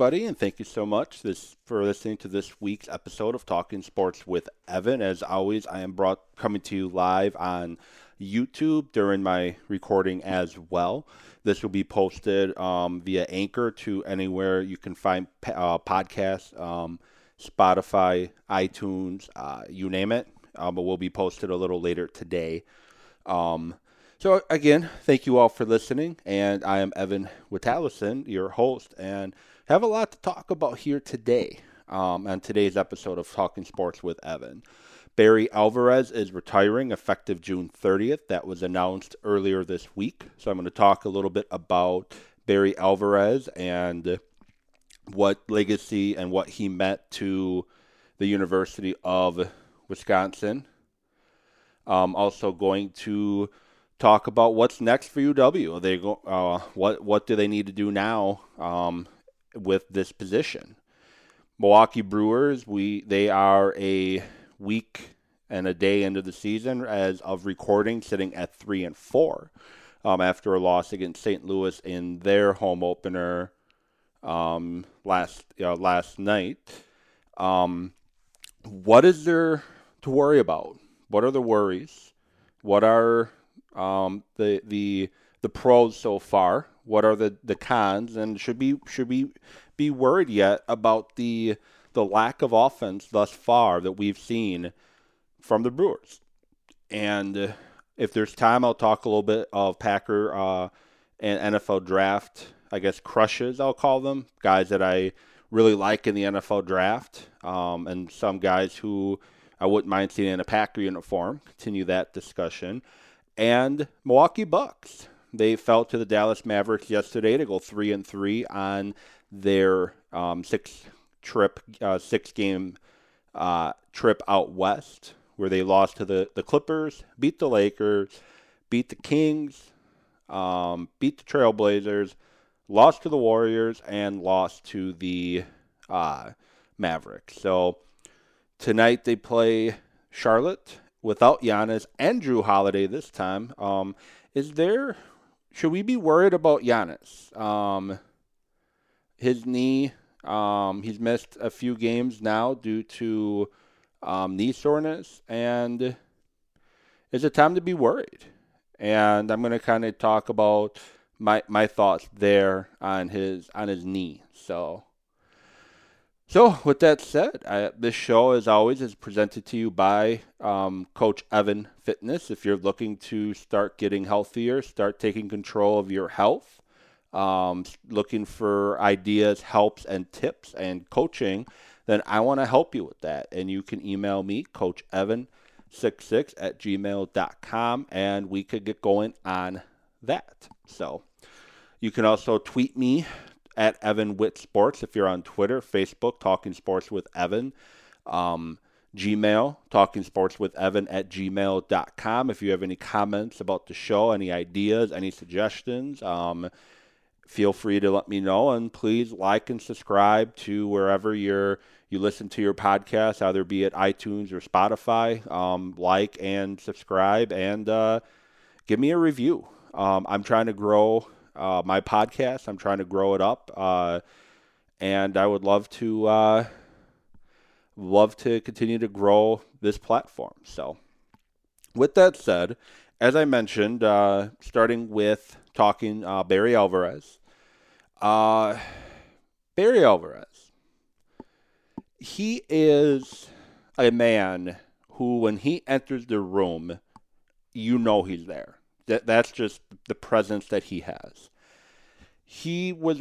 everybody, and thank you so much this for listening to this week's episode of Talking Sports with Evan. As always, I am brought coming to you live on YouTube during my recording as well. This will be posted um, via Anchor to anywhere you can find uh, podcasts, um, Spotify, iTunes, uh, you name it. Um, but will be posted a little later today. Um, so again, thank you all for listening, and I am Evan Witalison, your host, and have a lot to talk about here today um, on today's episode of Talking Sports with Evan. Barry Alvarez is retiring effective June 30th. That was announced earlier this week. So I'm going to talk a little bit about Barry Alvarez and what legacy and what he meant to the University of Wisconsin. I'm also going to talk about what's next for UW. Are they go, uh, what what do they need to do now um, with this position? Milwaukee Brewers, we they are a week and a day into the season as of recording, sitting at three and four um, after a loss against St. Louis in their home opener um, last uh, last night. Um, what is there to worry about? What are the worries? What are um, the the the pros so far? What are the, the cons? And should be should we be worried yet about the the lack of offense thus far that we've seen from the Brewers? And uh, if there's time, I'll talk a little bit of Packer uh, and NFL draft. I guess crushes I'll call them guys that I really like in the NFL draft, um, and some guys who I wouldn't mind seeing in a Packer uniform. Continue that discussion and Milwaukee Bucks. They fell to the Dallas Mavericks yesterday to go three and three on their um, six trip, uh, six game uh, trip out west, where they lost to the the Clippers, beat the Lakers, beat the Kings, um, beat the Trailblazers, lost to the Warriors, and lost to the uh, Mavericks. So tonight they play Charlotte without Giannis and Jrue Holiday this time. Um, is there should we be worried about Giannis? Um, his knee, um, he's missed a few games now due to um, knee soreness, and is it time to be worried? And I'm going to kind of talk about my my thoughts there on his on his knee. So so, with that said, I, this show, as always, is presented to you by um, Coach Evan Fitness. If you're looking to start getting healthier, start taking control of your health, um, looking for ideas, helps, and tips and coaching, then I want to help you with that. And you can email me, Coach Evan66 at gmail.com, and we could get going on that. So, you can also tweet me at Evan Witt Sports if you're on Twitter, Facebook, Talking Sports with Evan. Um, Gmail, Talking Sports with Evan at gmail.com. If you have any comments about the show, any ideas, any suggestions, um, feel free to let me know. And please like and subscribe to wherever you're, you listen to your podcast, either be it iTunes or Spotify. Um, like and subscribe and uh, give me a review. Um, I'm trying to grow uh, my podcast. I'm trying to grow it up, uh, and I would love to uh, love to continue to grow this platform. So, with that said, as I mentioned, uh, starting with talking uh, Barry Alvarez. Uh, Barry Alvarez, he is a man who, when he enters the room, you know he's there. That that's just the presence that he has. He was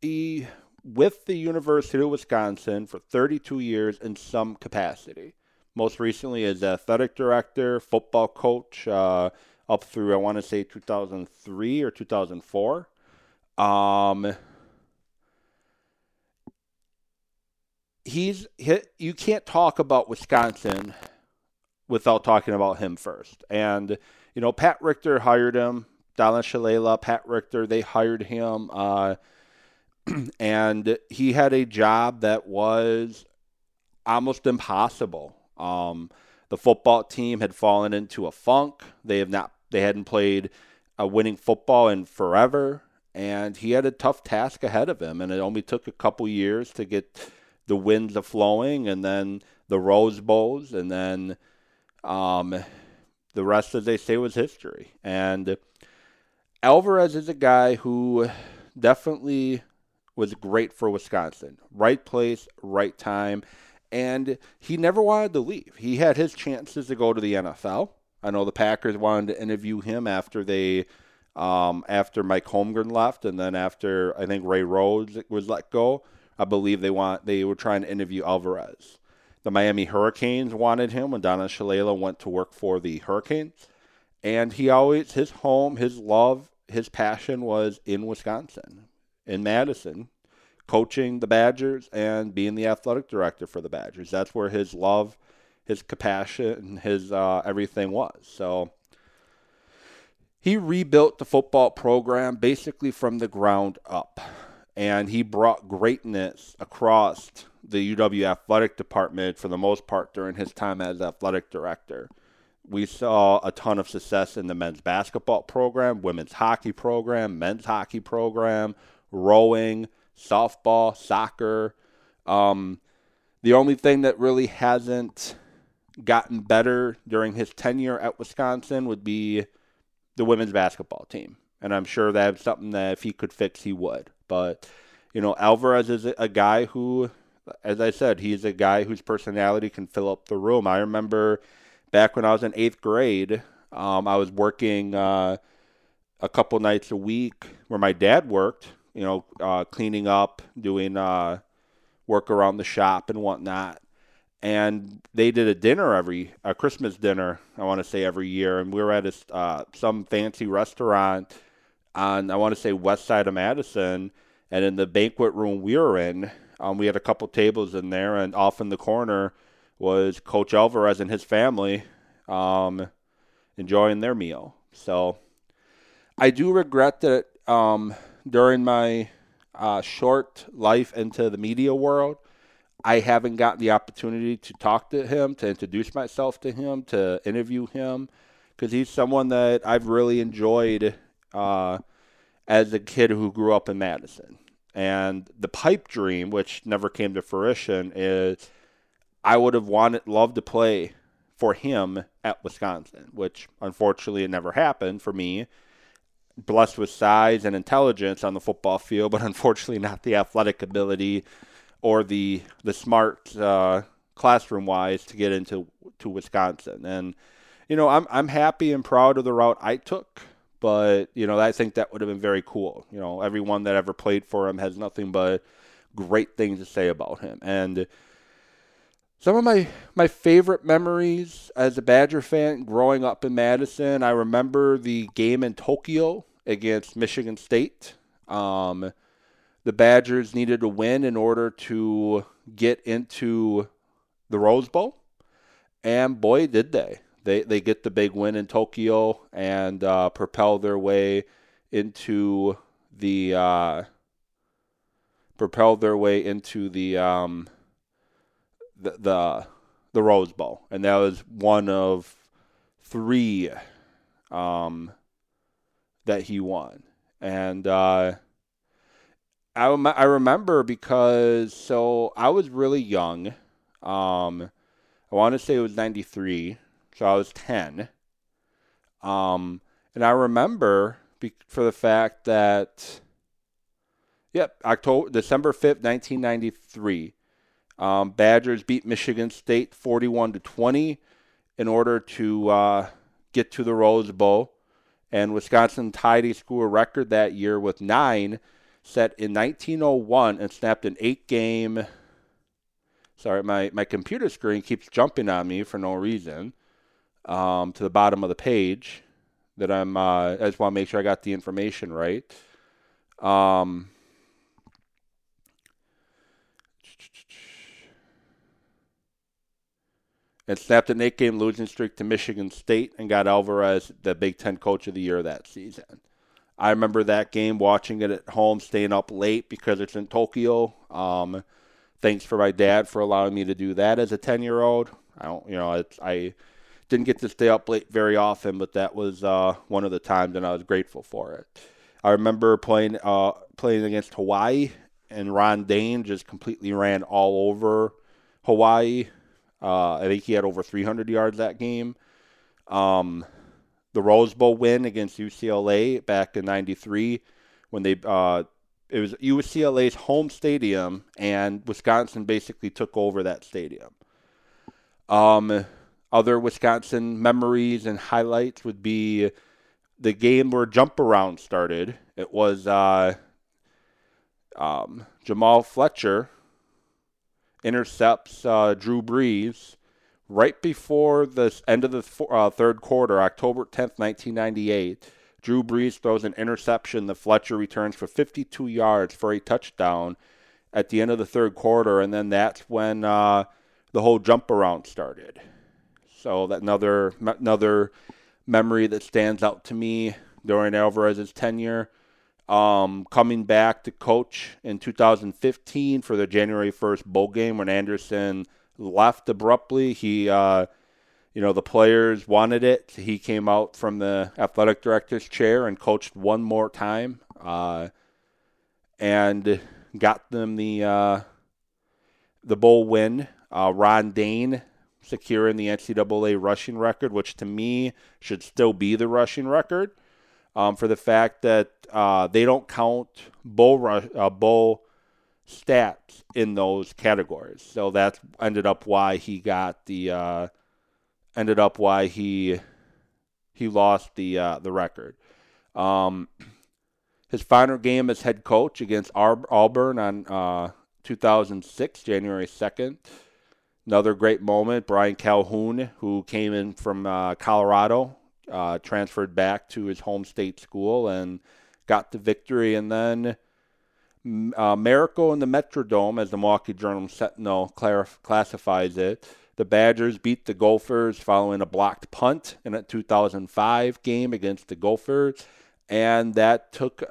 he with the University of Wisconsin for 32 years in some capacity. Most recently as athletic director, football coach, uh, up through I want to say 2003 or 2004. Um, he's he, you can't talk about Wisconsin without talking about him first. And you know, Pat Richter hired him. Donna Shalala, Pat Richter, they hired him. Uh, and he had a job that was almost impossible. Um, the football team had fallen into a funk. They have not. They hadn't played a winning football in forever, and he had a tough task ahead of him, and it only took a couple years to get the winds of flowing, and then the Rose Bowls, and then um, the rest, as they say, was history. And Alvarez is a guy who definitely was great for Wisconsin. Right place, right time. And he never wanted to leave. He had his chances to go to the NFL. I know the Packers wanted to interview him after they um, after Mike Holmgren left, and then after I think Ray Rhodes was let go. I believe they want they were trying to interview Alvarez. The Miami Hurricanes wanted him when Donna Shalala went to work for the Hurricanes, and he always his home, his love, his passion was in Wisconsin, in Madison, coaching the Badgers and being the athletic director for the Badgers. That's where his love, his compassion, his uh, everything was. So he rebuilt the football program basically from the ground up. And he brought greatness across the UW athletic department for the most part during his time as athletic director. We saw a ton of success in the men's basketball program, women's hockey program, men's hockey program, rowing, softball, soccer. Um, the only thing that really hasn't gotten better during his tenure at Wisconsin would be the women's basketball team. And I'm sure that's something that if he could fix, he would. But, you know, Alvarez is a guy who, as I said, he's a guy whose personality can fill up the room. I remember back when I was in eighth grade, um, I was working uh, a couple nights a week where my dad worked, you know, uh, cleaning up, doing uh, work around the shop and whatnot and they did a dinner every a Christmas dinner I want to say every year, and we were at a, uh, some fancy restaurant on I want to say west side of Madison, and in the banquet room we were in, um, we had a couple tables in there, and off in the corner was Coach Alvarez and his family, um, enjoying their meal. So I do regret that um, during my uh, short life into the media world I haven't gotten the opportunity to talk to him, to introduce myself to him, to interview him, because he's someone that I've really enjoyed uh, as a kid who grew up in Madison. And the pipe dream, which never came to fruition, is I would have wanted, loved to play for him at Wisconsin, which unfortunately it never happened for me. Blessed with size and intelligence on the football field, but unfortunately not the athletic ability or the the smart uh, classroom wise to get into to Wisconsin. And you know, I'm I'm happy and proud of the route I took, but you know, I think that would have been very cool. You know, everyone that ever played for him has nothing but great things to say about him. And some of my my favorite memories as a Badger fan growing up in Madison, I remember the game in Tokyo against Michigan State. Um, the Badgers needed to win in order to get into the Rose Bowl. And boy, did they. They, they get the big win in Tokyo and uh, propel their way into the uh, propel their way into the, um, the the the Rose Bowl, and that was one of three um, that he won. And uh, I, I remember because so I was really young. Um, I want to say it was 93, so I was 10. Um, and I remember be, for the fact that, yep, October, December 5th, 1993, um, Badgers beat Michigan State 41 to 20 in order to uh, get to the Rose Bowl. And Wisconsin tied a school record that year with nine set in 1901 and snapped an eight game. Sorry, my, my computer screen keeps jumping on me for no reason um, to the bottom of the page. That I'm, uh, I just want to make sure I got the information right. Um, and snapped an eight game losing streak to Michigan State and got Alvarez the Big Ten Coach of the Year that season. I remember that game, watching it at home, staying up late because it's in Tokyo. Um, thanks for my dad for allowing me to do that as a 10 year old. I don't, you know, I didn't get to stay up late very often, but that was uh, one of the times, and I was grateful for it. I remember playing uh, playing against Hawaii, and Ron Dayne just completely ran all over Hawaii. Uh, I think he had over 300 yards that game. Um, the Rose Bowl win against UCLA back in '93 when they uh, it was UCLA's home stadium, and Wisconsin basically took over that stadium. Um, other Wisconsin memories and highlights would be the game where jump around started. It was uh, um, Jamar Fletcher intercepts uh, Drew Brees right before the end of the uh, third quarter, October 10th, 1998. Drew Brees throws an interception. The Fletcher returns for 52 yards for a touchdown at the end of the third quarter, and then that's when uh, the whole jump around started. So that another another memory that stands out to me during Alvarez's tenure. Um, coming back to coach in 2015 for the January 1st bowl game when Anderson left abruptly. He uh, you know, the players wanted it. He came out from the athletic director's chair and coached one more time uh, and got them the uh, the bowl win. Uh, Ron Dayne securing the NCAA rushing record, which to me should still be the rushing record, um, for the fact that uh, they don't count bowl rush, uh, stats in those categories. So that ended up why he got the uh, ended up why he he lost the uh, the record. Um, his final game as head coach against Auburn on uh, 2006, January 2nd. Another great moment. Brian Calhoun, who came in from uh, Colorado, uh, transferred back to his home state school and got the victory. And then uh, Miracle in the Metrodome, as the Milwaukee Journal Sentinel clarif- classifies it, the Badgers beat the Gophers following a blocked punt in a 2005 game against the Gophers, and that took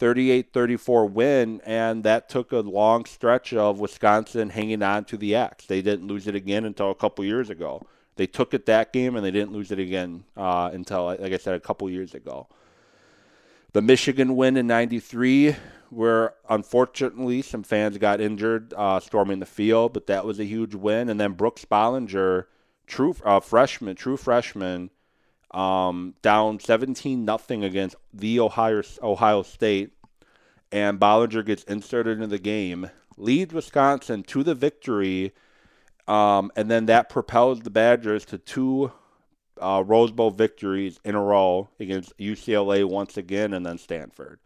a 38-34 win, and that took a long stretch of Wisconsin hanging on to the X. They didn't lose it again until a couple years ago. They took it that game, and they didn't lose it again uh, until, like I said, a couple years ago. The Michigan win in '93 where unfortunately some fans got injured uh, storming the field, but that was a huge win. And then Brooks Bollinger, true uh, freshman, true freshman, um, down 17 nothing against the Ohio Ohio State, and Bollinger gets inserted into the game, leads Wisconsin to the victory, um, and then that propels the Badgers to two uh, Rose Bowl victories in a row against UCLA once again, and then Stanford.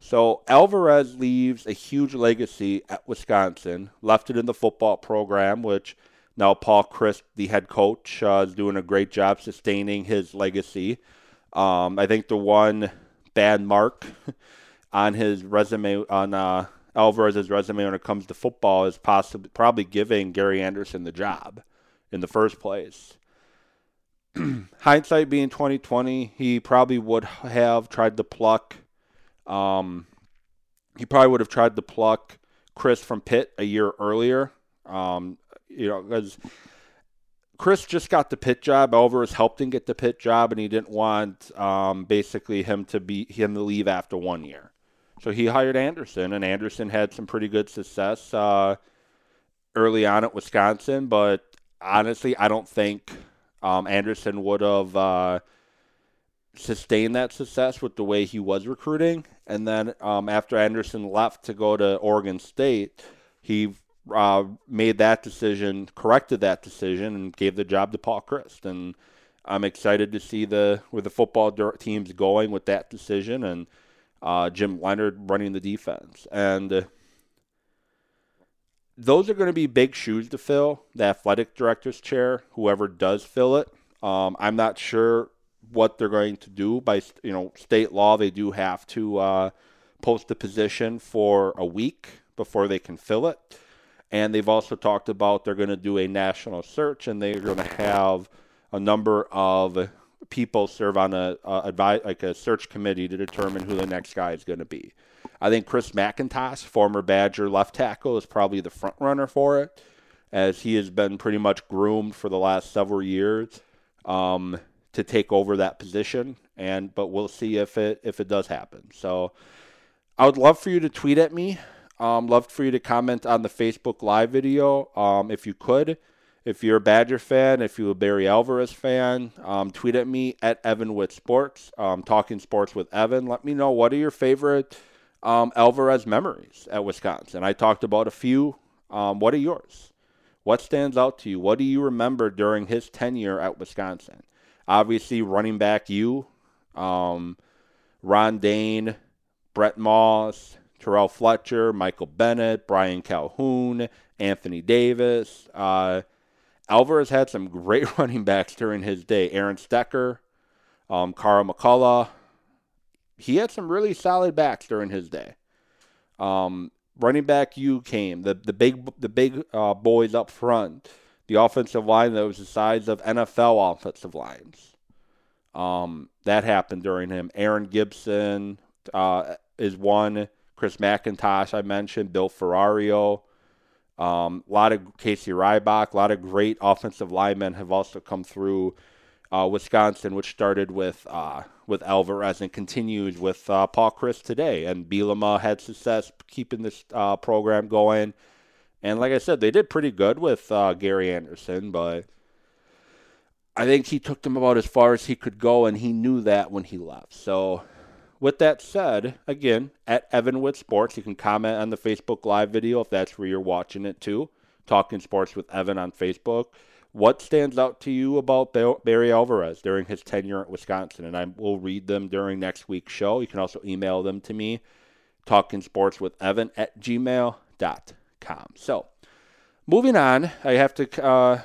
So Alvarez leaves a huge legacy at Wisconsin, left it in the football program, which now Paul Chryst, the head coach, uh, is doing a great job sustaining his legacy. Um, I think the one bad mark on his resume, on uh, Alvarez's resume when it comes to football, is possibly probably giving Gary Anderson the job in the first place. Hindsight being 2020, he probably would have tried to pluck um, he probably would have tried to pluck Chryst from Pitt a year earlier. Um, you know, because Chryst just got the Pitt job. Alvarez helped him get the Pitt job, and he didn't want um, basically him to be him to leave after one year. So he hired Anderson, and Anderson had some pretty good success uh, early on at Wisconsin. But honestly, I don't think um, Anderson would have uh, sustain that success with the way he was recruiting. And then um, after Anderson left to go to Oregon State, he uh, made that decision, corrected that decision, and gave the job to Paul Chryst. And I'm excited to see the where the football team's going with that decision, and uh, Jim Leonhard running the defense. And uh, those are going to be big shoes to fill. The athletic director's chair, whoever does fill it. Um, I'm not sure what they're going to do by you know state law. They do have to uh, post a position for a week before they can fill it, and they've also talked about they're going to do a national search and they're going to have a number of people serve on a, a like a search committee to determine who the next guy is going to be. I think Chris McIntosh, former Badger left tackle, is probably the front runner for it, as he has been pretty much groomed for the last several years. Um, to take over that position. And but we'll see if it if it does happen. So I would love for you to tweet at me. Um, love for you to comment on the Facebook Live video um, if you could. If you're a Badger fan, if you're a Barry Alvarez fan, um, tweet at me at Evan with Sports, um, talking sports with Evan. Let me know what are your favorite um, Alvarez memories at Wisconsin. I talked about a few. Um, what are yours? What stands out to you? What do you remember during his tenure at Wisconsin? Obviously, running back you, Ron Dayne, Brent Moss, Terrell Fletcher, Michael Bennett, Brian Calhoun, Anthony Davis. Uh, Alvarez had some great running backs during his day. Aaron Stecker, um, Carl McCullough. He had some really solid backs during his day. Um, running back you came the the big the big uh, boys up front. The offensive line that was the size of NFL offensive lines. Um, that happened during him. Aaron Gibson uh, is one. Chris McIntosh, I mentioned. Bill Ferrario. Um, a lot of Casey Rabach, a lot of great offensive linemen have also come through uh, Wisconsin, which started with uh, with Alvarez and continues with uh, Paul Chryst today. And Bielema had success keeping this uh, program going. And like I said, they did pretty good with uh, Gary Anderson, but I think he took them about as far as he could go, and he knew that when he left. So with that said, again, at Evanwood Sports, you can comment on the Facebook Live video if that's where you're watching it too. Talking Sports with Evan on Facebook. What stands out to you about Barry Alvarez during his tenure at Wisconsin? And I will read them during next week's show. You can also email them to me, talking sports with Evan at gmail.com. So, moving on, I have to uh,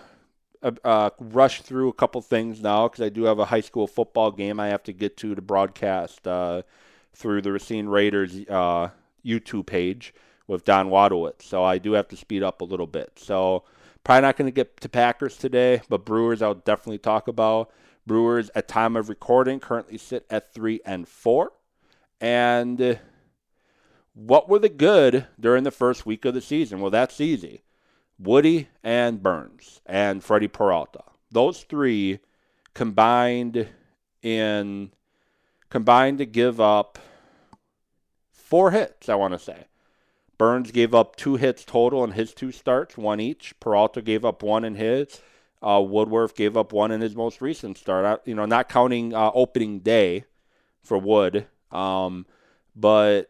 uh, uh, rush through a couple things now because I do have a high school football game I have to get to to broadcast uh, through the Racine Raiders uh, YouTube page with Don Wadowitz. So I do have to speed up a little bit. So probably not going to get to Packers today, but Brewers I'll definitely talk about. Brewers at time of recording currently sit at three and four, and what were the good during the first week of the season? Well, that's easy. Woody and Burnes and Freddie Peralta. Those three combined in combined to give up four hits, I want to say. Burnes gave up two hits total in his two starts, one each. Peralta gave up one in his. Uh, Woodruff gave up one in his most recent start. I, you know, not counting uh, opening day for Wood, um, but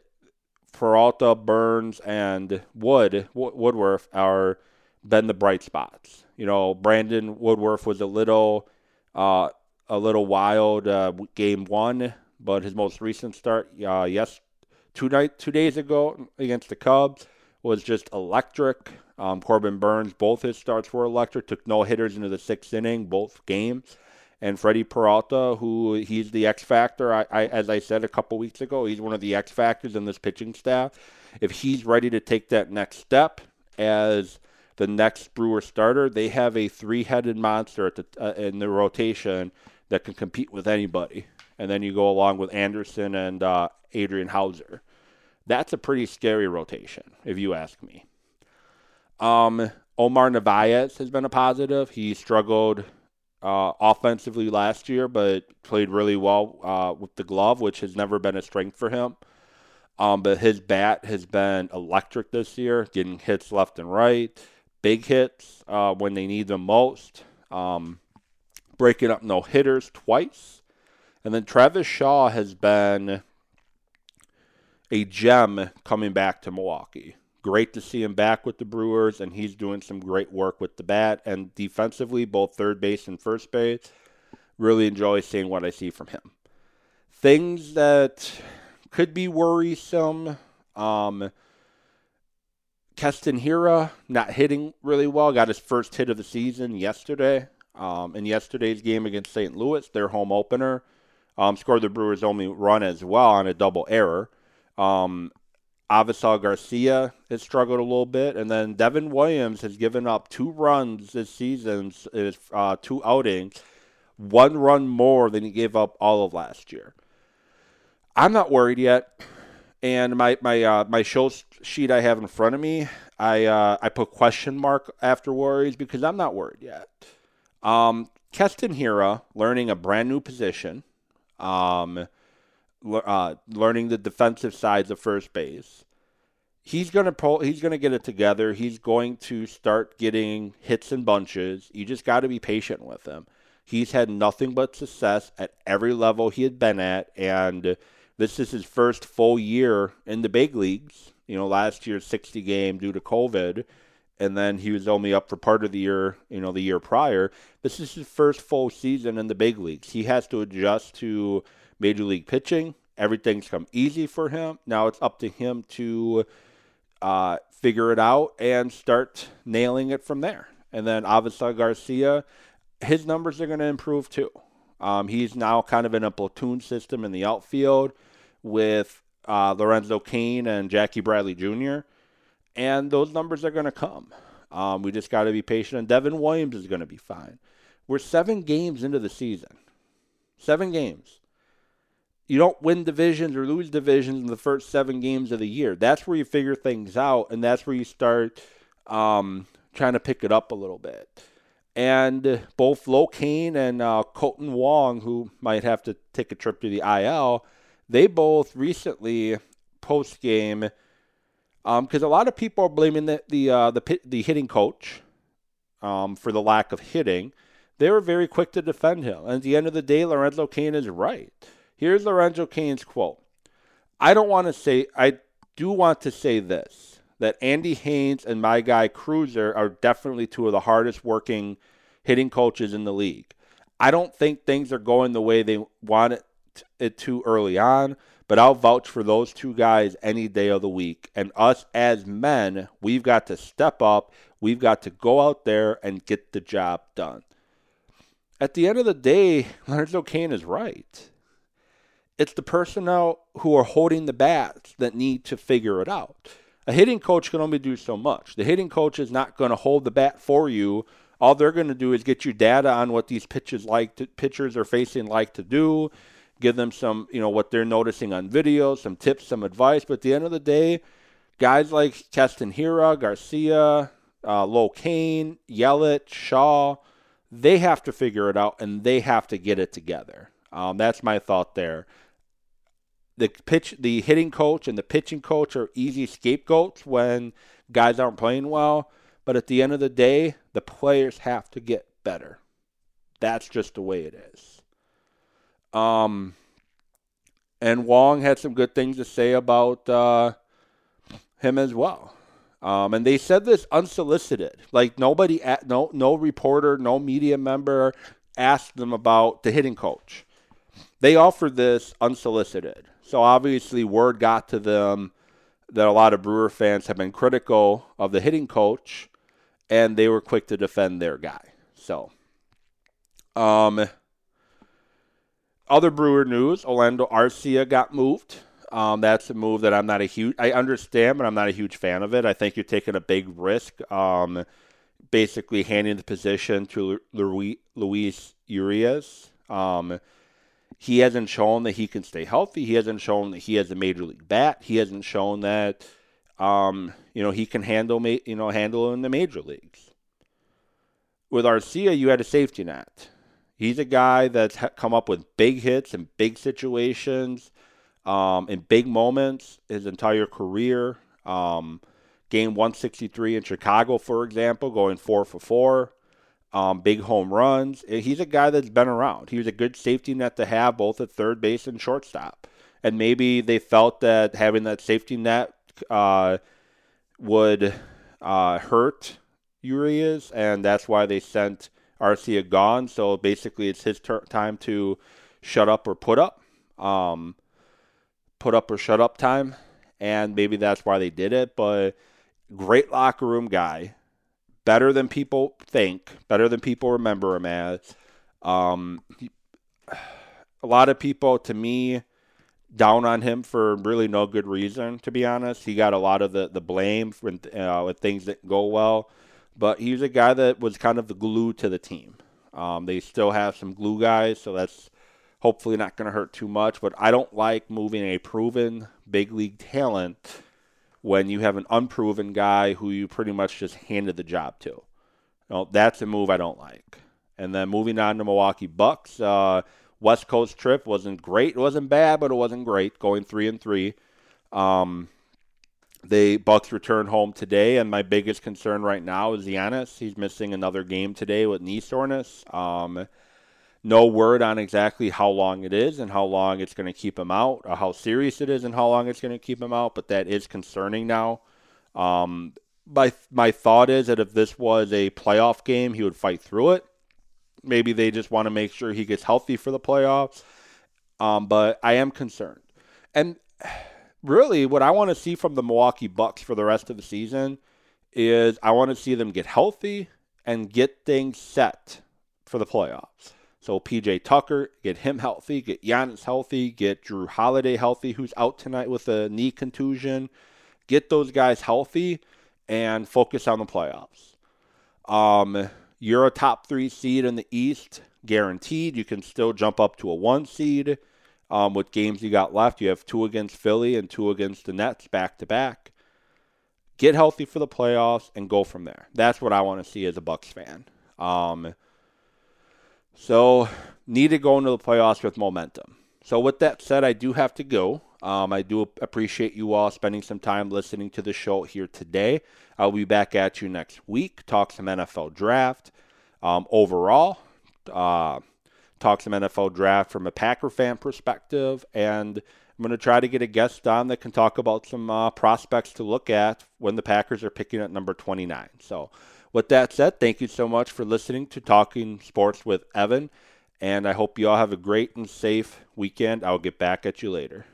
Peralta, Burnes, and Wood Woodruff are been the bright spots. You know, Brandon Woodruff was a little uh, a little wild uh, game one, but his most recent start, uh, yes, two night two days ago against the Cubs was just electric. Um, Corbin Burnes, both his starts were electric. Took no hitters into the sixth inning, both games. And Freddie Peralta, who he's the X factor. I, I, as I said a couple weeks ago, he's one of the X factors in this pitching staff. If he's ready to take that next step as the next Brewer starter, they have a three-headed monster at the, uh, in the rotation that can compete with anybody. And then you go along with Anderson and uh, Adrian Houser. That's a pretty scary rotation, if you ask me. Um, Omar Narvaez has been a positive. He struggled uh, offensively last year, but played really well uh, with the glove, which has never been a strength for him. Um, but his bat has been electric this year, getting hits left and right big hits uh, when they need them most, um, breaking up no hitters twice. And then Travis Shaw has been a gem coming back to Milwaukee. Great to see him back with the Brewers, and he's doing some great work with the bat and defensively, both third base and first base. Really enjoy seeing what I see from him. Things that could be worrisome. Um, Keston Hiura not hitting really well. Got his first hit of the season yesterday. Um, in yesterday's game against St. Louis, their home opener, um, scored the Brewers' only run as well on a double error. Um, Avisail Garcia has struggled a little bit, and then Devin Williams has given up two runs this season, uh, two outings, one run more than he gave up all of last year. I'm not worried yet and my my uh, my show sheet I have in front of me, I uh, I put question mark after worries because I'm not worried yet. Um, Keston Hiura learning a brand new position, um, uh, learning the defensive sides of first base. He's gonna pull. He's gonna get it together. He's going to start getting hits and bunches. You just got to be patient with him. He's had nothing but success at every level he had been at, and this is his first full year in the big leagues. You know, last year's 60 game due to COVID and then he was only up for part of the year, you know, the year prior. This is his first full season in the big leagues. He has to adjust to major league pitching. Everything's come easy for him. Now it's up to him to uh, figure it out and start nailing it from there. And then Avisail Garcia, his numbers are going to improve too. Um, he's now kind of in a platoon system in the outfield with uh, Lorenzo Cain and Jackie Bradley Jr and those numbers are going to come. Um, we just got to be patient, and Devin Williams is going to be fine. We're seven games into the season. Seven games. You don't win divisions or lose divisions in the first seven games of the year. That's where you figure things out, and that's where you start um, trying to pick it up a little bit. And both Lo Cain and uh, Kolten Wong, who might have to take a trip to the IL, they both recently post game because um, a lot of people are blaming the the uh, the, the hitting coach um, for the lack of hitting. They were very quick to defend him. And at the end of the day, Lorenzo Cain is right. Here's Lorenzo Cain's quote. I don't want to say, I do want to say this that Andy Haines and my guy Cruiser are definitely two of the hardest working hitting coaches in the league. I don't think things are going the way they want it, it too early on, but I'll vouch for those two guys any day of the week. And us as men, we've got to step up. We've got to go out there and get the job done. At the end of the day, Lorenzo Cain is right. It's the personnel who are holding the bats that need to figure it out. A hitting coach can only do so much. The hitting coach is not going to hold the bat for you. All they're going to do is get you data on what these pitches like to, pitchers are facing like to do give them some, you know, what they're noticing on video, some tips, some advice. But at the end of the day, guys like Keston Hiura, Garcia, uh, Lo Cain, Yelich, Shaw, they have to figure it out and they have to get it together. Um, that's my thought there. The pitch, the hitting coach and the pitching coach are easy scapegoats when guys aren't playing well. But at the end of the day, the players have to get better. That's just the way it is. Um, and Wong had some good things to say about uh, him as well. Um, and they said this unsolicited. Like nobody, no, no reporter, no media member asked them about the hitting coach. They offered this unsolicited. So obviously, word got to them that a lot of Brewer fans have been critical of the hitting coach, and they were quick to defend their guy. So, um, other Brewer news: Orlando Arcia got moved. Um, that's a move that I'm not a huge. I understand, but I'm not a huge fan of it. I think you're taking a big risk. Um, basically handing the position to Luis Urias. Um, he hasn't shown that he can stay healthy. He hasn't shown that he has a major league bat. He hasn't shown that um, you know he can handle you know handle in the major leagues. With Arcia, you had a safety net. He's a guy that's come up with big hits and big situations um, in big moments his entire career. Um, game 163 in Chicago, for example, going four for four, um, big home runs. He's a guy that's been around. He was a good safety net to have both at third base and shortstop. And maybe they felt that having that safety net uh, would uh, hurt Urias, and that's why they sent Arcia gone. So basically, it's his ter- time to shut up or put up. Um, put up or shut up time. And maybe that's why they did it. But great locker room guy. Better than people think. Better than people remember him as. Um, a lot of people, to me, down on him for really no good reason, to be honest. He got a lot of the, the blame for uh, with things that go well but he's a guy that was kind of the glue to the team. Um, they still have some glue guys, so that's hopefully not going to hurt too much. But I don't like moving a proven big league talent when you have an unproven guy who you pretty much just handed the job to. Know, that's a move I don't like. And then moving on to Milwaukee Bucks, uh, West Coast trip wasn't great. It wasn't bad, but it wasn't great. Going three and three. Um, the Bucks return home today, and my biggest concern right now is Giannis. He's missing another game today with knee soreness. Um, no word on exactly how long it is and how long it's going to keep him out, or how serious it is and how long it's going to keep him out. But that is concerning now. Um, my my thought is that if this was a playoff game, he would fight through it. Maybe they just want to make sure he gets healthy for the playoffs. Um, but I am concerned, and really, what I want to see from the Milwaukee Bucks for the rest of the season is I want to see them get healthy and get things set for the playoffs. So PJ Tucker, get him healthy, get Giannis healthy, get Jrue Holiday healthy, who's out tonight with a knee contusion. Get those guys healthy and focus on the playoffs. Um, you're a top three seed in the East, guaranteed. You can still jump up to a one seed um, with games you got left. You have two against Philly and two against the Nets back to back. Get healthy for the playoffs and go from there. That's what I want to see as a Bucks fan. Um, so need to go into the playoffs with momentum. So with that said, I do have to go. Um, I do appreciate you all spending some time listening to the show here today. I'll be back at you next week. Talk some NFL draft. Um, overall, uh, talk some NFL draft from a Packer fan perspective, and I'm going to try to get a guest on that can talk about some uh, prospects to look at when the Packers are picking at number 29. So, with that said, thank you so much for listening to Talking Sports with Evan, and I hope you all have a great and safe weekend. I'll get back at you later.